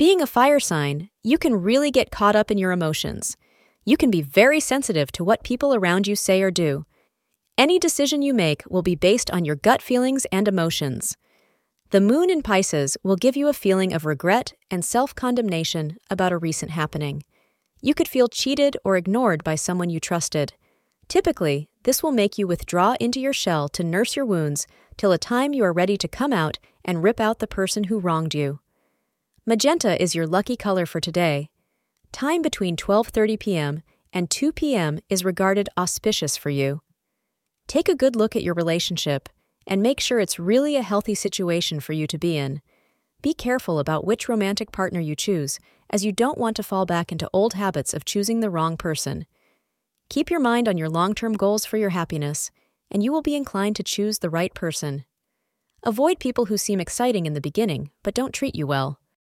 Being a fire sign, you can really get caught up in your emotions. You can be very sensitive to what people around you say or do. Any decision you make will be based on your gut feelings and emotions. The moon in Pisces will give you a feeling of regret and self condemnation about a recent happening. You could feel cheated or ignored by someone you trusted. Typically, this will make you withdraw into your shell to nurse your wounds till a time you are ready to come out and rip out the person who wronged you. Magenta is your lucky color for today. Time between 12:30 p.m. and 2 p.m. is regarded auspicious for you. Take a good look at your relationship and make sure it's really a healthy situation for you to be in. Be careful about which romantic partner you choose, as you don't want to fall back into old habits of choosing the wrong person. Keep your mind on your long term goals for your happiness, and you will be inclined to choose the right person. Avoid people who seem exciting in the beginning but don't treat you well.